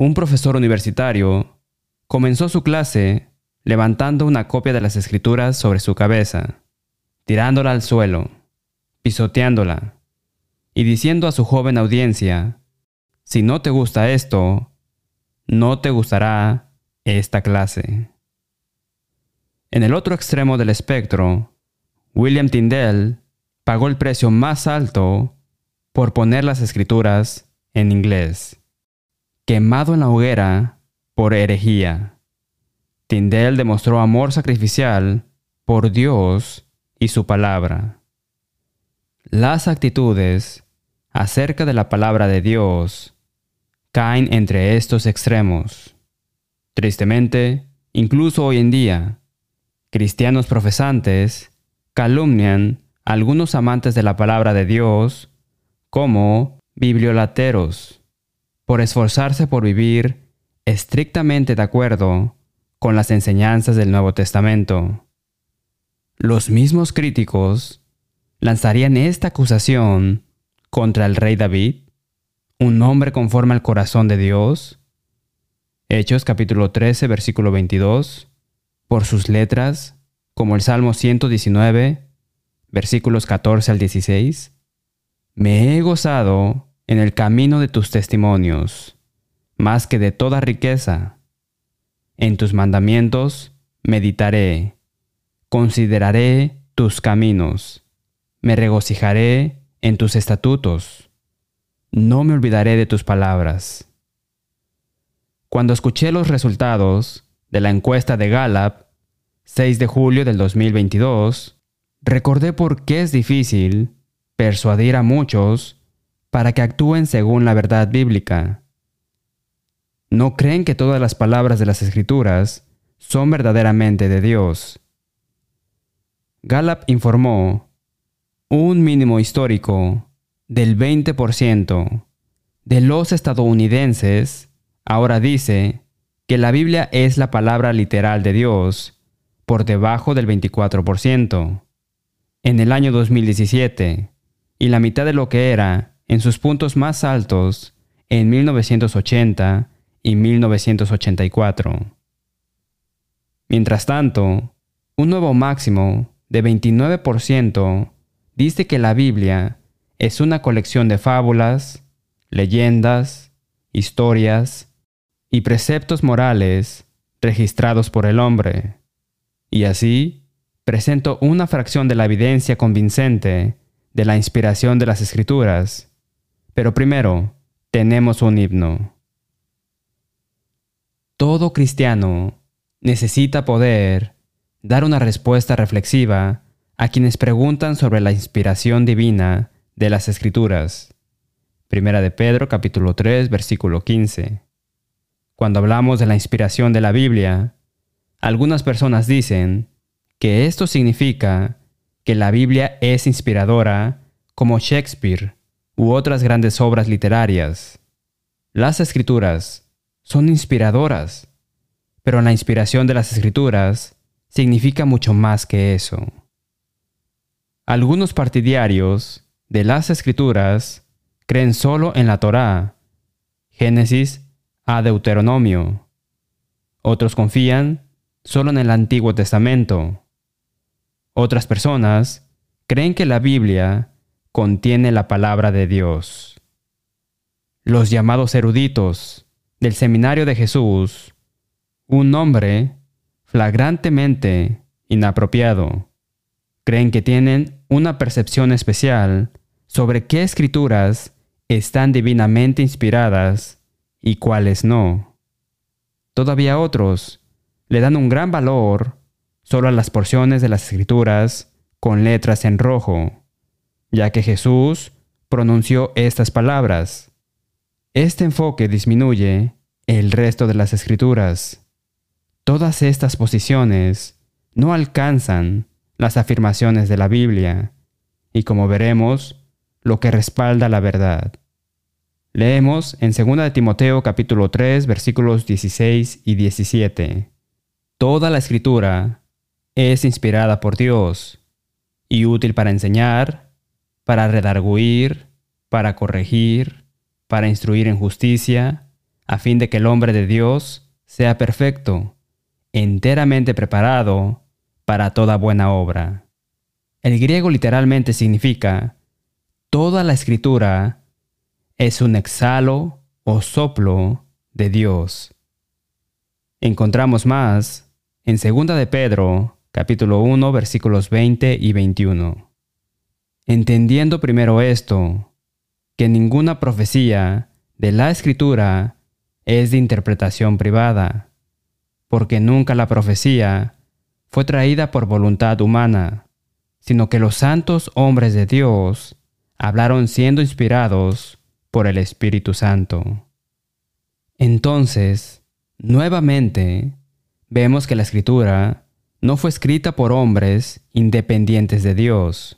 Un profesor universitario comenzó su clase levantando una copia de las escrituras sobre su cabeza, tirándola al suelo, pisoteándola y diciendo a su joven audiencia, si no te gusta esto, no te gustará esta clase. En el otro extremo del espectro, William Tyndale pagó el precio más alto por poner las escrituras en inglés. Quemado en la hoguera por herejía. Tyndale demostró amor sacrificial por Dios y su palabra. Las actitudes acerca de la palabra de Dios caen entre estos extremos. Tristemente, incluso hoy en día, cristianos profesantes calumnian a algunos amantes de la palabra de Dios como bibliolateros por esforzarse por vivir estrictamente de acuerdo con las enseñanzas del Nuevo Testamento. Los mismos críticos lanzarían esta acusación contra el rey David, un hombre conforme al corazón de Dios. Hechos capítulo 13 versículo 22, por sus letras, como el Salmo 119, versículos 14 al 16. Me he gozado en el camino de tus testimonios, más que de toda riqueza. En tus mandamientos meditaré, consideraré tus caminos, me regocijaré en tus estatutos. No me olvidaré de tus palabras. Cuando escuché los resultados de la encuesta de Gallup, 6 de julio del 2022, recordé por qué es difícil persuadir a muchos para que actúen según la verdad bíblica. No creen que todas las palabras de las Escrituras son verdaderamente de Dios. Gallup informó un mínimo histórico del 20% de los estadounidenses ahora dice que la Biblia es la palabra literal de Dios por debajo del 24% en el año 2017 y la mitad de lo que era en sus puntos más altos en 1980 y 1984. Mientras tanto, un nuevo máximo de 29% dice que la Biblia es una colección de fábulas, leyendas, historias y preceptos morales registrados por el hombre. Y así, presento una fracción de la evidencia convincente de la inspiración de las escrituras. Pero primero, tenemos un himno. Todo cristiano necesita poder dar una respuesta reflexiva a quienes preguntan sobre la inspiración divina de las Escrituras. Primera de Pedro capítulo 3 versículo 15. Cuando hablamos de la inspiración de la Biblia, algunas personas dicen que esto significa que la Biblia es inspiradora como Shakespeare u otras grandes obras literarias. Las escrituras son inspiradoras, pero la inspiración de las escrituras significa mucho más que eso. Algunos partidarios de las escrituras creen solo en la Torá, Génesis a Deuteronomio. Otros confían solo en el Antiguo Testamento. Otras personas creen que la Biblia contiene la palabra de Dios. Los llamados eruditos del Seminario de Jesús, un nombre flagrantemente inapropiado, creen que tienen una percepción especial sobre qué escrituras están divinamente inspiradas y cuáles no. Todavía otros le dan un gran valor solo a las porciones de las escrituras con letras en rojo, ya que Jesús pronunció estas palabras. Este enfoque disminuye el resto de las escrituras. Todas estas posiciones no alcanzan las afirmaciones de la Biblia y como veremos, lo que respalda la verdad. Leemos en 2 Timoteo capítulo 3 versículos 16 y 17. Toda la escritura es inspirada por Dios y útil para enseñar, para redarguir, para corregir, para instruir en justicia, a fin de que el hombre de Dios sea perfecto, enteramente preparado para toda buena obra. El griego literalmente significa toda la escritura es un exhalo o soplo de Dios. Encontramos más en 2 de Pedro, capítulo 1, versículos 20 y 21. Entendiendo primero esto, que ninguna profecía de la escritura es de interpretación privada, porque nunca la profecía fue traída por voluntad humana, sino que los santos hombres de Dios hablaron siendo inspirados por el Espíritu Santo. Entonces, nuevamente, vemos que la escritura no fue escrita por hombres independientes de Dios,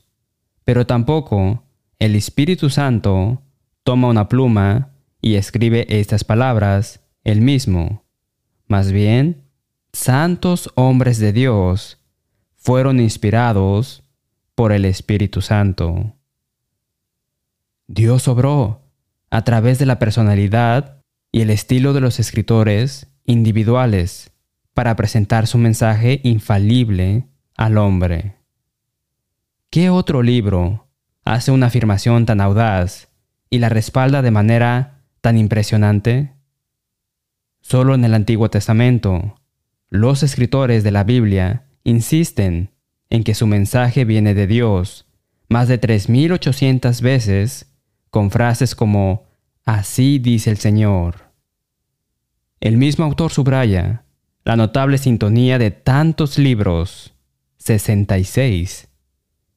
pero tampoco el Espíritu Santo toma una pluma y escribe estas palabras él mismo. Más bien, santos hombres de Dios fueron inspirados por el Espíritu Santo. Dios obró a través de la personalidad y el estilo de los escritores individuales para presentar su mensaje infalible al hombre. ¿Qué otro libro hace una afirmación tan audaz y la respalda de manera tan impresionante? Solo en el Antiguo Testamento, los escritores de la Biblia insisten en que su mensaje viene de Dios más de 3.800 veces con frases como Así dice el Señor. El mismo autor subraya la notable sintonía de tantos libros, 66,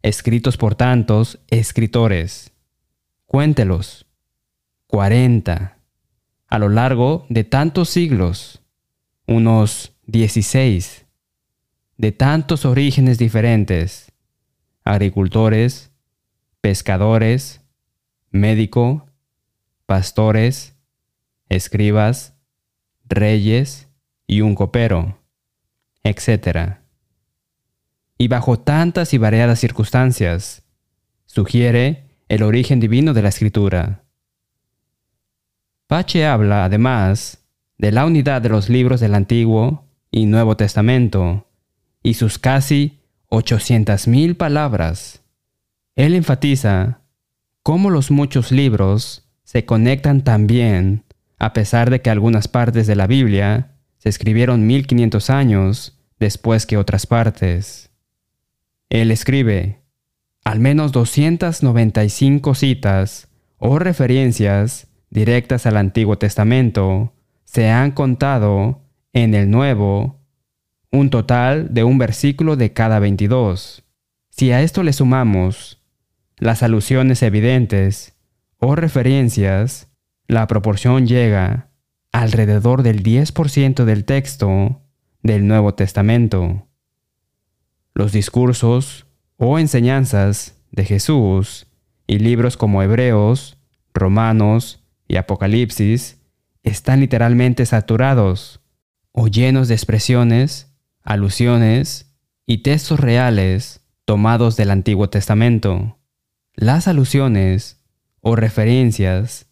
escritos por tantos escritores. Cuéntelos, 40, a lo largo de tantos siglos, unos 16, de tantos orígenes diferentes, agricultores, pescadores, médico, pastores, escribas, reyes y un copero, etc. Y bajo tantas y variadas circunstancias, sugiere el origen divino de la escritura. Pache habla, además, de la unidad de los libros del Antiguo y Nuevo Testamento y sus casi 800.000 palabras. Él enfatiza cómo los muchos libros se conectan también, a pesar de que algunas partes de la Biblia se escribieron 1500 años después que otras partes. Él escribe, al menos 295 citas o referencias directas al Antiguo Testamento se han contado en el Nuevo, un total de un versículo de cada 22. Si a esto le sumamos las alusiones evidentes o referencias, la proporción llega alrededor del 10% del texto del Nuevo Testamento. Los discursos o enseñanzas de Jesús y libros como Hebreos, Romanos y Apocalipsis están literalmente saturados o llenos de expresiones, alusiones y textos reales tomados del Antiguo Testamento. Las alusiones o referencias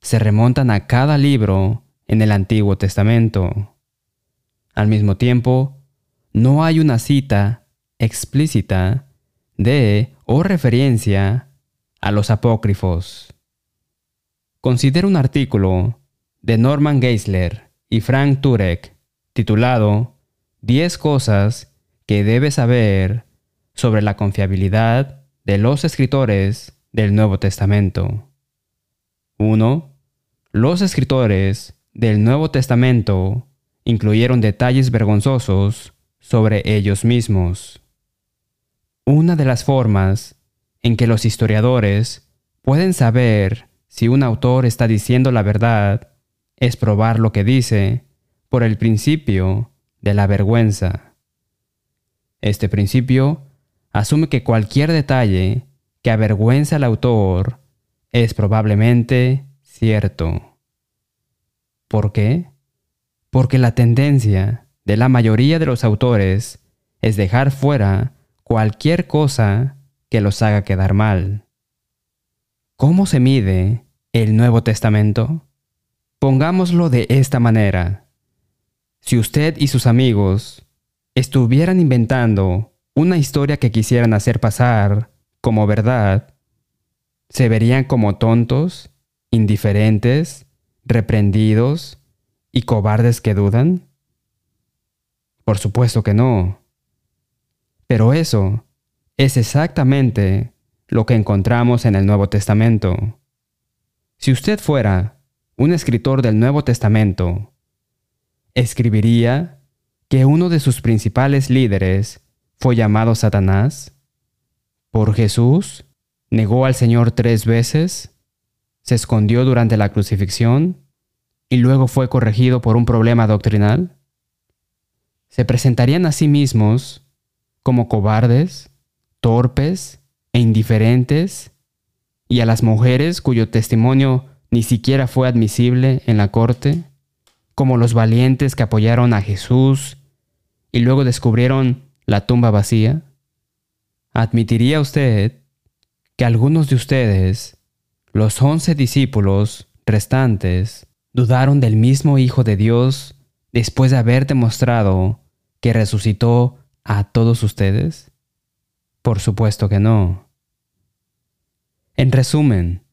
se remontan a cada libro en el Antiguo Testamento. Al mismo tiempo, no hay una cita explícita de o referencia a los apócrifos. Considera un artículo de Norman Geisler y Frank Turek titulado 10 cosas que debes saber sobre la confiabilidad de los escritores del Nuevo Testamento. 1. Los escritores del Nuevo Testamento incluyeron detalles vergonzosos sobre ellos mismos. Una de las formas en que los historiadores pueden saber si un autor está diciendo la verdad es probar lo que dice por el principio de la vergüenza. Este principio asume que cualquier detalle que avergüenza al autor es probablemente cierto. ¿Por qué? Porque la tendencia de la mayoría de los autores es dejar fuera cualquier cosa que los haga quedar mal. ¿Cómo se mide el Nuevo Testamento? Pongámoslo de esta manera. Si usted y sus amigos estuvieran inventando una historia que quisieran hacer pasar como verdad, ¿se verían como tontos, indiferentes, reprendidos y cobardes que dudan? Por supuesto que no. Pero eso es exactamente lo que encontramos en el Nuevo Testamento. Si usted fuera un escritor del Nuevo Testamento, escribiría que uno de sus principales líderes fue llamado Satanás, por Jesús, negó al Señor tres veces, se escondió durante la crucifixión y luego fue corregido por un problema doctrinal? ¿Se presentarían a sí mismos como cobardes, torpes e indiferentes y a las mujeres cuyo testimonio ni siquiera fue admisible en la corte, como los valientes que apoyaron a Jesús y luego descubrieron la tumba vacía? ¿Admitiría usted que algunos de ustedes, los once discípulos restantes, dudaron del mismo Hijo de Dios después de haber demostrado que resucitó a todos ustedes? Por supuesto que no. En resumen,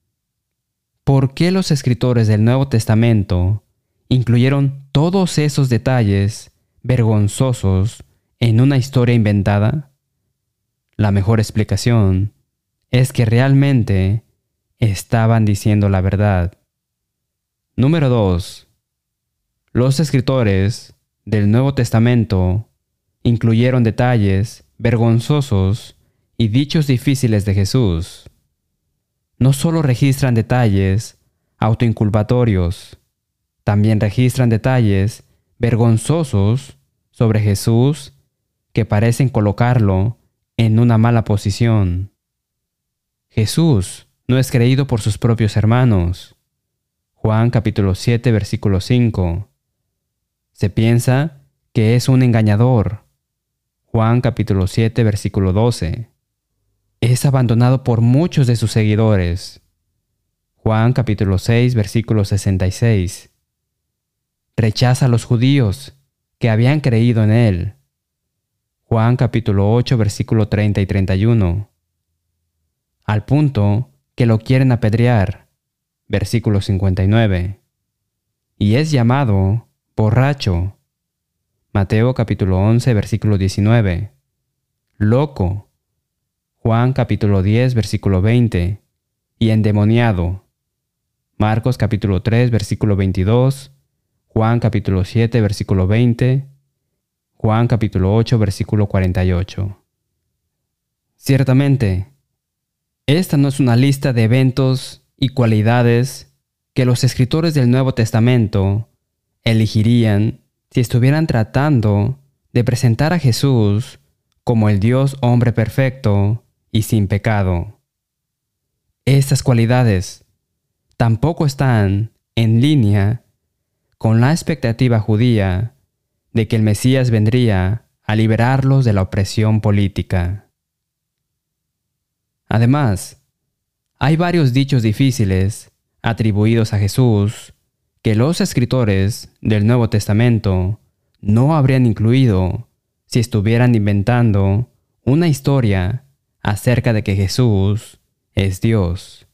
¿por qué los escritores del Nuevo Testamento incluyeron todos esos detalles vergonzosos en una historia inventada? La mejor explicación es que realmente estaban diciendo la verdad. Número 2. Los escritores del Nuevo Testamento incluyeron detalles vergonzosos y dichos difíciles de Jesús no solo registran detalles autoinculpatorios, también registran detalles vergonzosos sobre Jesús que parecen colocarlo en una mala posición. Jesús no es creído por sus propios hermanos. Juan capítulo 7 versículo 5. Se piensa que es un engañador. Juan capítulo 7 versículo 12 es abandonado por muchos de sus seguidores. Juan capítulo 6 versículo 66. Rechaza a los judíos que habían creído en él. Juan capítulo 8 versículo 30 y 31. Al punto que lo quieren apedrear. Versículo 59. Y es llamado borracho. Mateo capítulo 11 versículo 19. Loco Juan capítulo 10 versículo 20, y endemoniado. Marcos capítulo 3 versículo 22, Juan capítulo 7 versículo 20, Juan capítulo 8 versículo 48. Ciertamente, esta no es una lista de eventos y cualidades que los escritores del Nuevo Testamento elegirían si estuvieran tratando de presentar a Jesús como el Dios hombre perfecto y sin pecado. Estas cualidades tampoco están en línea con la expectativa judía de que el Mesías vendría a liberarlos de la opresión política. Además, hay varios dichos difíciles atribuidos a Jesús que los escritores del Nuevo Testamento no habrían incluido si estuvieran inventando una historia acerca de que Jesús es Dios.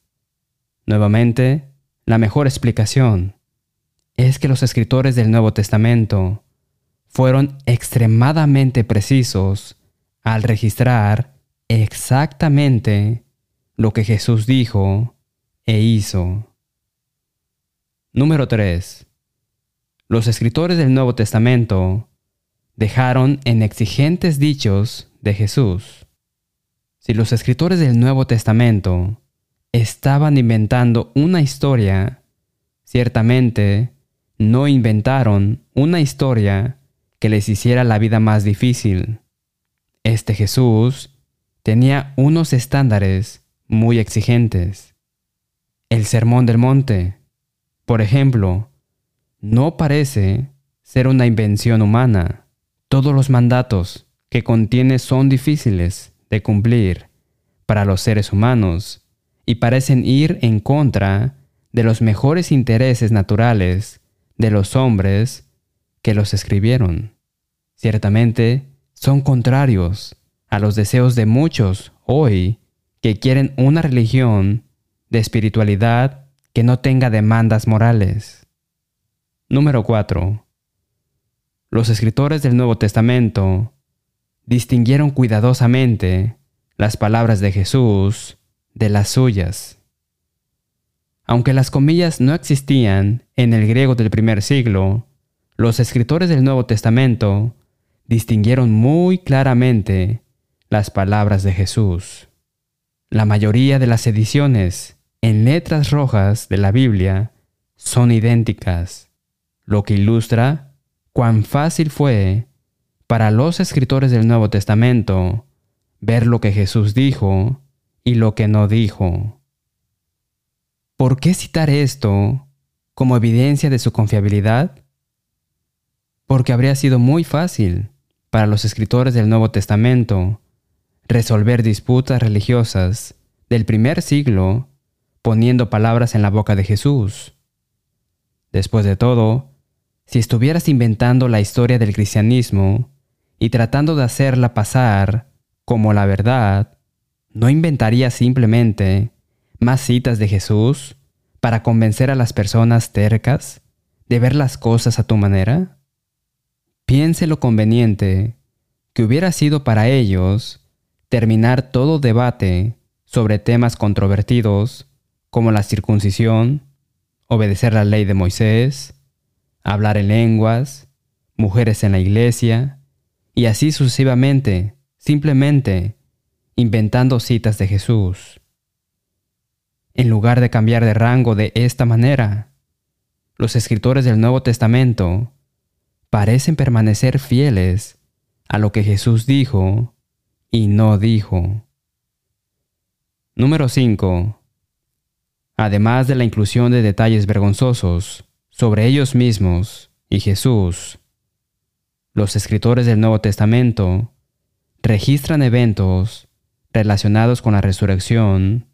Nuevamente, la mejor explicación es que los escritores del Nuevo Testamento fueron extremadamente precisos al registrar exactamente lo que Jesús dijo e hizo. Número 3. Los escritores del Nuevo Testamento dejaron en exigentes dichos de Jesús. Si los escritores del Nuevo Testamento estaban inventando una historia, ciertamente no inventaron una historia que les hiciera la vida más difícil. Este Jesús tenía unos estándares muy exigentes. El Sermón del Monte, por ejemplo, no parece ser una invención humana. Todos los mandatos que contiene son difíciles de cumplir para los seres humanos y parecen ir en contra de los mejores intereses naturales de los hombres que los escribieron. Ciertamente son contrarios a los deseos de muchos hoy que quieren una religión de espiritualidad que no tenga demandas morales. Número 4. Los escritores del Nuevo Testamento distinguieron cuidadosamente las palabras de Jesús de las suyas. Aunque las comillas no existían en el griego del primer siglo, los escritores del Nuevo Testamento distinguieron muy claramente las palabras de Jesús. La mayoría de las ediciones en letras rojas de la Biblia son idénticas, lo que ilustra cuán fácil fue para los escritores del Nuevo Testamento ver lo que Jesús dijo y lo que no dijo. ¿Por qué citar esto como evidencia de su confiabilidad? Porque habría sido muy fácil para los escritores del Nuevo Testamento resolver disputas religiosas del primer siglo poniendo palabras en la boca de Jesús. Después de todo, si estuvieras inventando la historia del cristianismo y tratando de hacerla pasar como la verdad, ¿no inventarías simplemente más citas de Jesús para convencer a las personas tercas de ver las cosas a tu manera? Piense lo conveniente que hubiera sido para ellos terminar todo debate sobre temas controvertidos como la circuncisión, obedecer la ley de Moisés, hablar en lenguas, mujeres en la iglesia, y así sucesivamente, simplemente inventando citas de Jesús. En lugar de cambiar de rango de esta manera, los escritores del Nuevo Testamento parecen permanecer fieles a lo que Jesús dijo y no dijo. Número 5. Además de la inclusión de detalles vergonzosos sobre ellos mismos y Jesús, los escritores del Nuevo Testamento registran eventos relacionados con la resurrección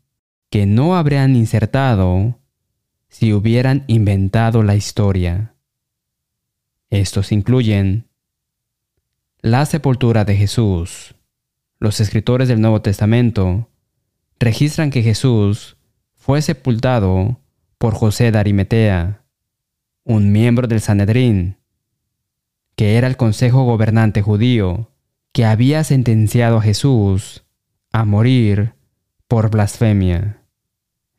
que no habrían insertado si hubieran inventado la historia. Estos incluyen la sepultura de Jesús. Los escritores del Nuevo Testamento registran que Jesús fue sepultado por José de Arimetea, un miembro del Sanedrín, que era el consejo gobernante judío que había sentenciado a Jesús a morir por blasfemia.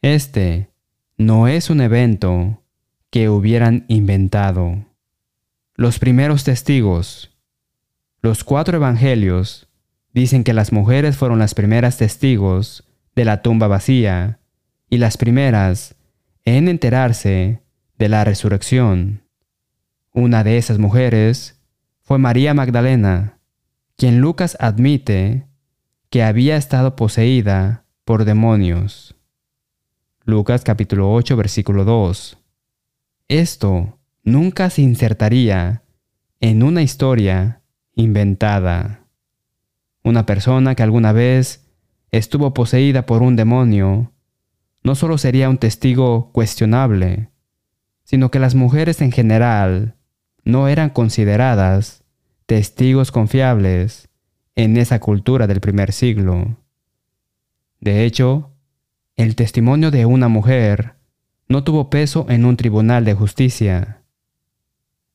Este no es un evento que hubieran inventado. Los primeros testigos los cuatro evangelios dicen que las mujeres fueron las primeras testigos de la tumba vacía y las primeras en enterarse de la resurrección. Una de esas mujeres fue María Magdalena, quien Lucas admite que había estado poseída por demonios. Lucas capítulo 8 versículo 2. Esto nunca se insertaría en una historia inventada. Una persona que alguna vez estuvo poseída por un demonio no solo sería un testigo cuestionable, sino que las mujeres en general no eran consideradas testigos confiables en esa cultura del primer siglo. De hecho, el testimonio de una mujer no tuvo peso en un tribunal de justicia.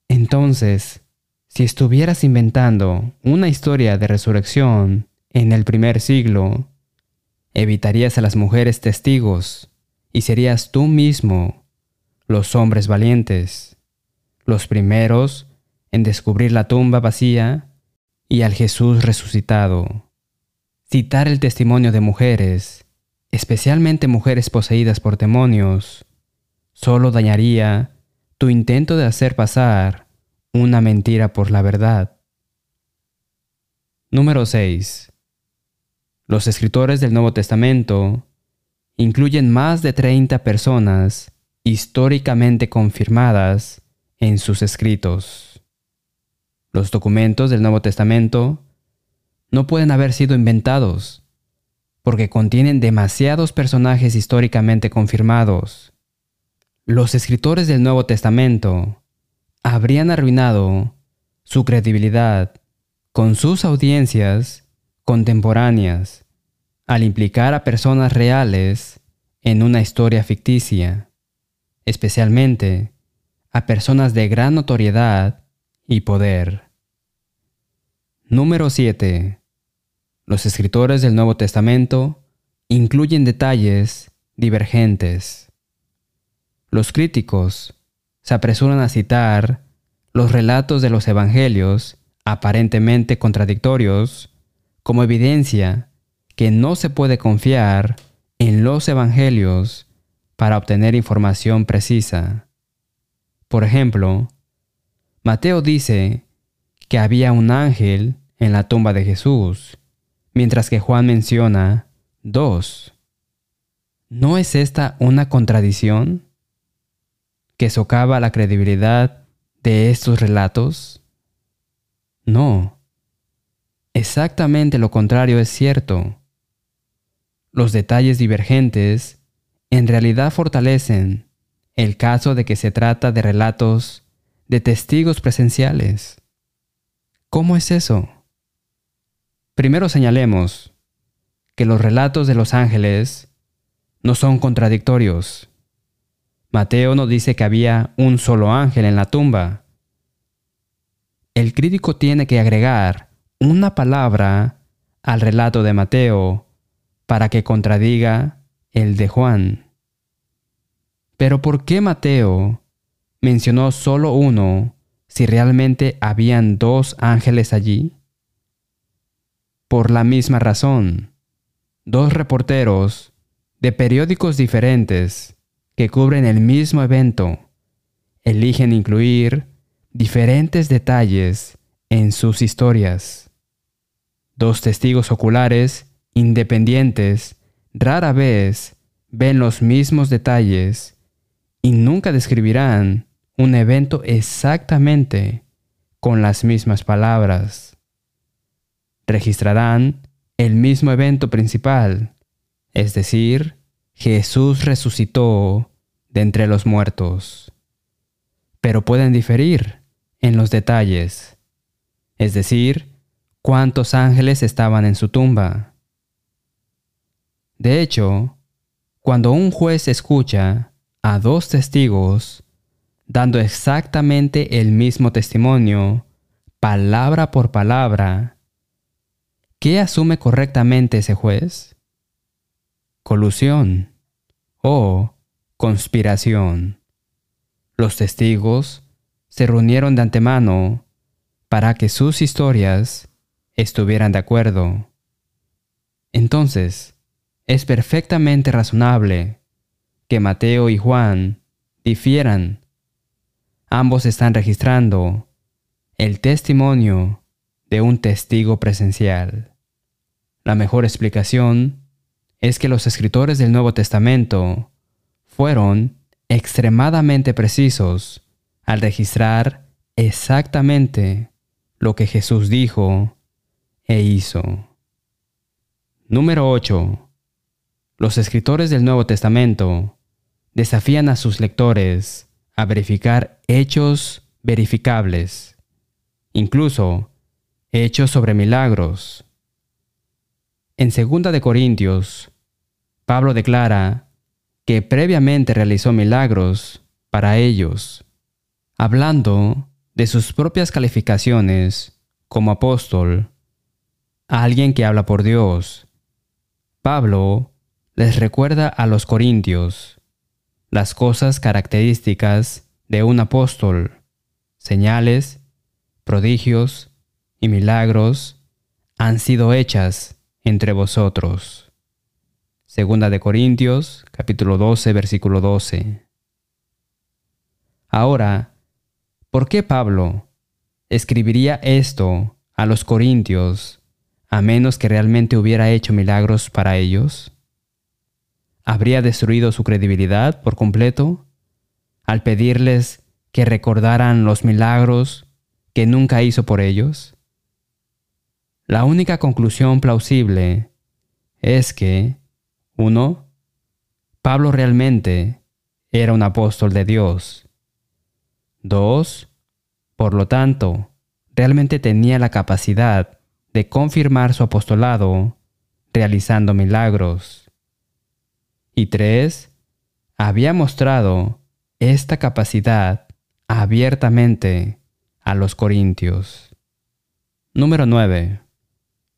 Entonces, si estuvieras inventando una historia de resurrección en el primer siglo, evitarías a las mujeres testigos y serías tú mismo los hombres valientes, los primeros en descubrir la tumba vacía y al Jesús resucitado. Citar el testimonio de mujeres, especialmente mujeres poseídas por demonios, solo dañaría tu intento de hacer pasar una mentira por la verdad. Número 6. Los escritores del Nuevo Testamento incluyen más de 30 personas históricamente confirmadas en sus escritos. Los documentos del Nuevo Testamento no pueden haber sido inventados porque contienen demasiados personajes históricamente confirmados. los escritores del Nuevo Testamento habrían arruinado su credibilidad con sus audiencias contemporáneas al implicar a personas reales en una historia ficticia, especialmente a personas de gran notoriedad y poder. Número 7. Los escritores del Nuevo Testamento incluyen detalles divergentes. Los críticos se apresuran a citar los relatos de los evangelios aparentemente contradictorios como evidencia que no se puede confiar en los evangelios para obtener información precisa. Por ejemplo, Mateo dice que había un ángel en la tumba de Jesús, mientras que Juan menciona dos. ¿No es esta una contradicción que socava la credibilidad de estos relatos? No. Exactamente lo contrario es cierto. Los detalles divergentes en realidad fortalecen el caso de que se trata de relatos de testigos presenciales. ¿Cómo es eso? Primero señalemos que los relatos de los ángeles no son contradictorios. Mateo no dice que había un solo ángel en la tumba. El crítico tiene que agregar una palabra al relato de Mateo para que contradiga el de Juan. Pero ¿por qué Mateo mencionó solo uno si realmente habían dos ángeles allí? Por la misma razón, dos reporteros de periódicos diferentes que cubren el mismo evento eligen incluir diferentes detalles en sus historias. Dos testigos oculares independientes rara vez ven los mismos detalles y nunca describirán un evento exactamente con las mismas palabras. Registrarán el mismo evento principal, es decir, Jesús resucitó de entre los muertos. Pero pueden diferir en los detalles, es decir, cuántos ángeles estaban en su tumba. De hecho, cuando un juez escucha a dos testigos dando exactamente el mismo testimonio, palabra por palabra, ¿qué asume correctamente ese juez? Colusión o conspiración. Los testigos se reunieron de antemano para que sus historias estuvieran de acuerdo. Entonces, es perfectamente razonable que Mateo y Juan difieran. Ambos están registrando el testimonio de un testigo presencial. La mejor explicación es que los escritores del Nuevo Testamento fueron extremadamente precisos al registrar exactamente lo que Jesús dijo e hizo. Número 8. Los escritores del Nuevo Testamento desafían a sus lectores a verificar hechos verificables, incluso hechos sobre milagros. En 2 de Corintios, Pablo declara que previamente realizó milagros para ellos, hablando de sus propias calificaciones como apóstol, alguien que habla por Dios. Pablo les recuerda a los corintios las cosas características de un apóstol, señales, prodigios y milagros han sido hechas entre vosotros. Segunda de Corintios, capítulo 12, versículo 12. Ahora, ¿por qué Pablo escribiría esto a los corintios a menos que realmente hubiera hecho milagros para ellos? habría destruido su credibilidad por completo al pedirles que recordaran los milagros que nunca hizo por ellos? La única conclusión plausible es que, uno, Pablo realmente era un apóstol de Dios. 2. Por lo tanto, realmente tenía la capacidad de confirmar su apostolado realizando milagros. Y 3. Había mostrado esta capacidad abiertamente a los corintios. Número 9.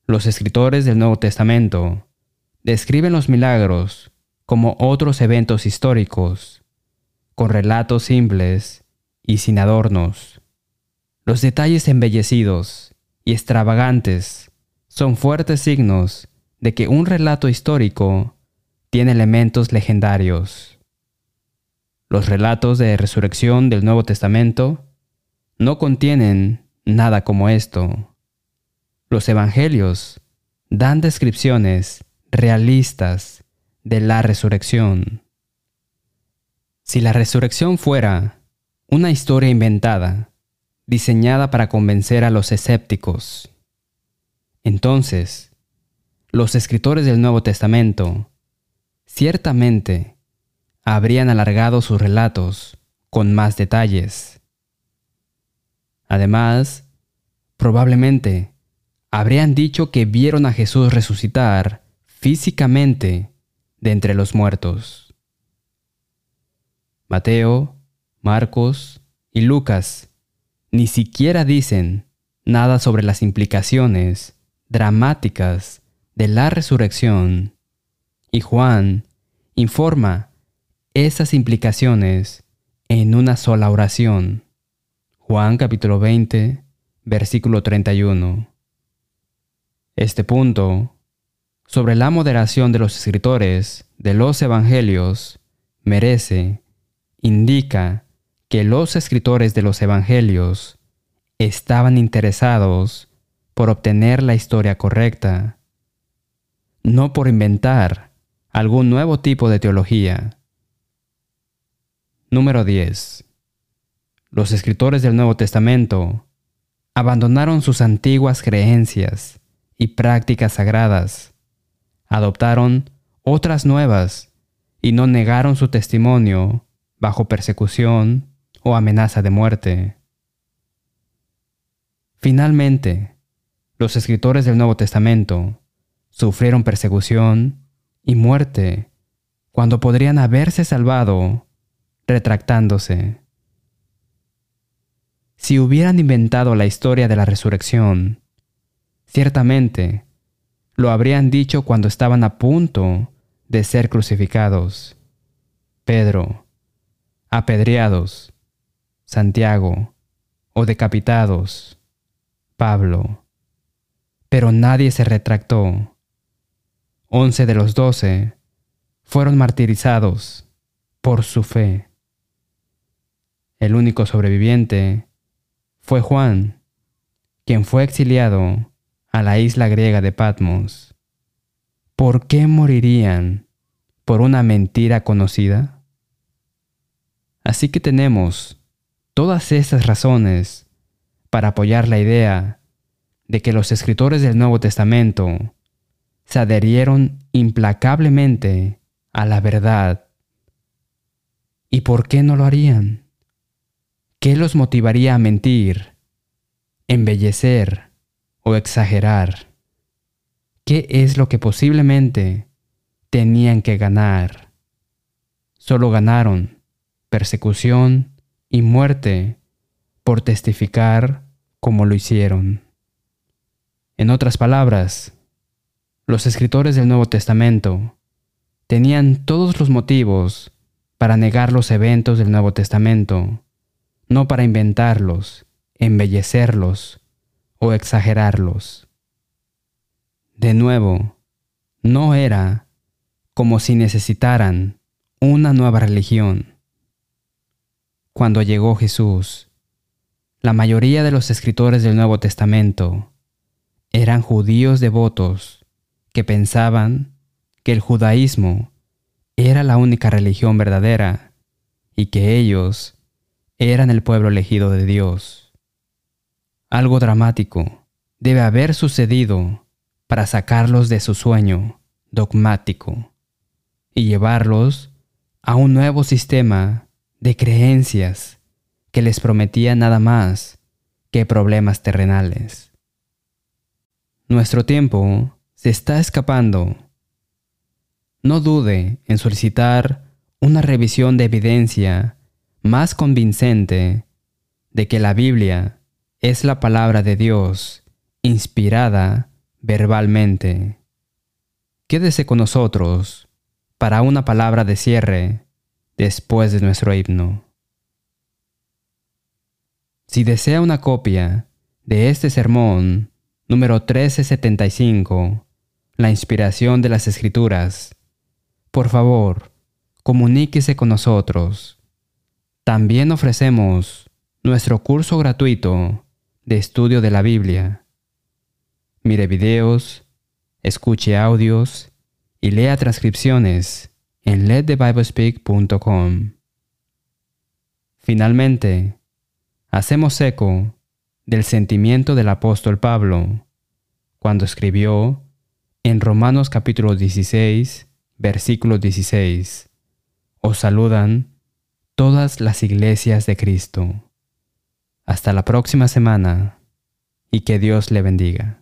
Los escritores del Nuevo Testamento describen los milagros como otros eventos históricos, con relatos simples y sin adornos. Los detalles embellecidos extravagantes son fuertes signos de que un relato histórico tiene elementos legendarios. Los relatos de resurrección del Nuevo Testamento no contienen nada como esto. Los evangelios dan descripciones realistas de la resurrección. Si la resurrección fuera una historia inventada, diseñada para convencer a los escépticos, entonces los escritores del Nuevo Testamento ciertamente habrían alargado sus relatos con más detalles. Además, probablemente habrían dicho que vieron a Jesús resucitar físicamente de entre los muertos. Mateo, Marcos y Lucas ni siquiera dicen nada sobre las implicaciones dramáticas de la resurrección y Juan informa esas implicaciones en una sola oración. Juan capítulo 20, versículo 31. Este punto sobre la moderación de los escritores de los evangelios merece, indica que los escritores de los evangelios estaban interesados por obtener la historia correcta, no por inventar algún nuevo tipo de teología. Número 10. Los escritores del Nuevo Testamento abandonaron sus antiguas creencias y prácticas sagradas adoptaron otras nuevas y no negaron su testimonio bajo persecución o amenaza de muerte. Finalmente, los escritores del Nuevo Testamento sufrieron persecución y muerte cuando podrían haberse salvado retractándose. Si hubieran inventado la historia de la resurrección, ciertamente lo habrían dicho cuando estaban a punto de ser crucificados. Pedro, apedreados, Santiago, o decapitados, Pablo. Pero nadie se retractó. Once de los doce fueron martirizados por su fe. El único sobreviviente fue Juan, quien fue exiliado a la isla griega de Patmos, ¿por qué morirían por una mentira conocida? Así que tenemos todas estas razones para apoyar la idea de que los escritores del Nuevo Testamento se adherieron implacablemente a la verdad. ¿Y por qué no lo harían? ¿Qué los motivaría a mentir, embellecer, o exagerar. ¿Qué es lo que posiblemente tenían que ganar? Solo ganaron persecución y muerte por testificar como lo hicieron. En otras palabras, los escritores del Nuevo Testamento tenían todos los motivos para negar los eventos del Nuevo Testamento, no para inventarlos, embellecerlos o exagerarlos. De nuevo, no era como si necesitaran una nueva religión. Cuando llegó Jesús, la mayoría de los escritores del Nuevo Testamento eran judíos devotos que pensaban que el judaísmo era la única religión verdadera y que ellos eran el pueblo elegido de Dios. Algo dramático debe haber sucedido para sacarlos de su sueño dogmático y llevarlos a un nuevo sistema de creencias que les prometía nada más que problemas terrenales. Nuestro tiempo se está escapando. No dude en solicitar una revisión de evidencia más convincente de que la Biblia es la palabra de Dios inspirada verbalmente. Quédese con nosotros para una palabra de cierre después de nuestro himno. Si desea una copia de este sermón número 1375, La inspiración de las Escrituras, por favor, comuníquese con nosotros. También ofrecemos nuestro curso gratuito de estudio de la Biblia. Mire videos, escuche audios y lea transcripciones en letthebiblespeak.com. Finalmente, hacemos eco del sentimiento del apóstol Pablo cuando escribió en Romanos capítulo 16, versículo 16, os saludan todas las iglesias de Cristo. Hasta la próxima semana y que Dios le bendiga.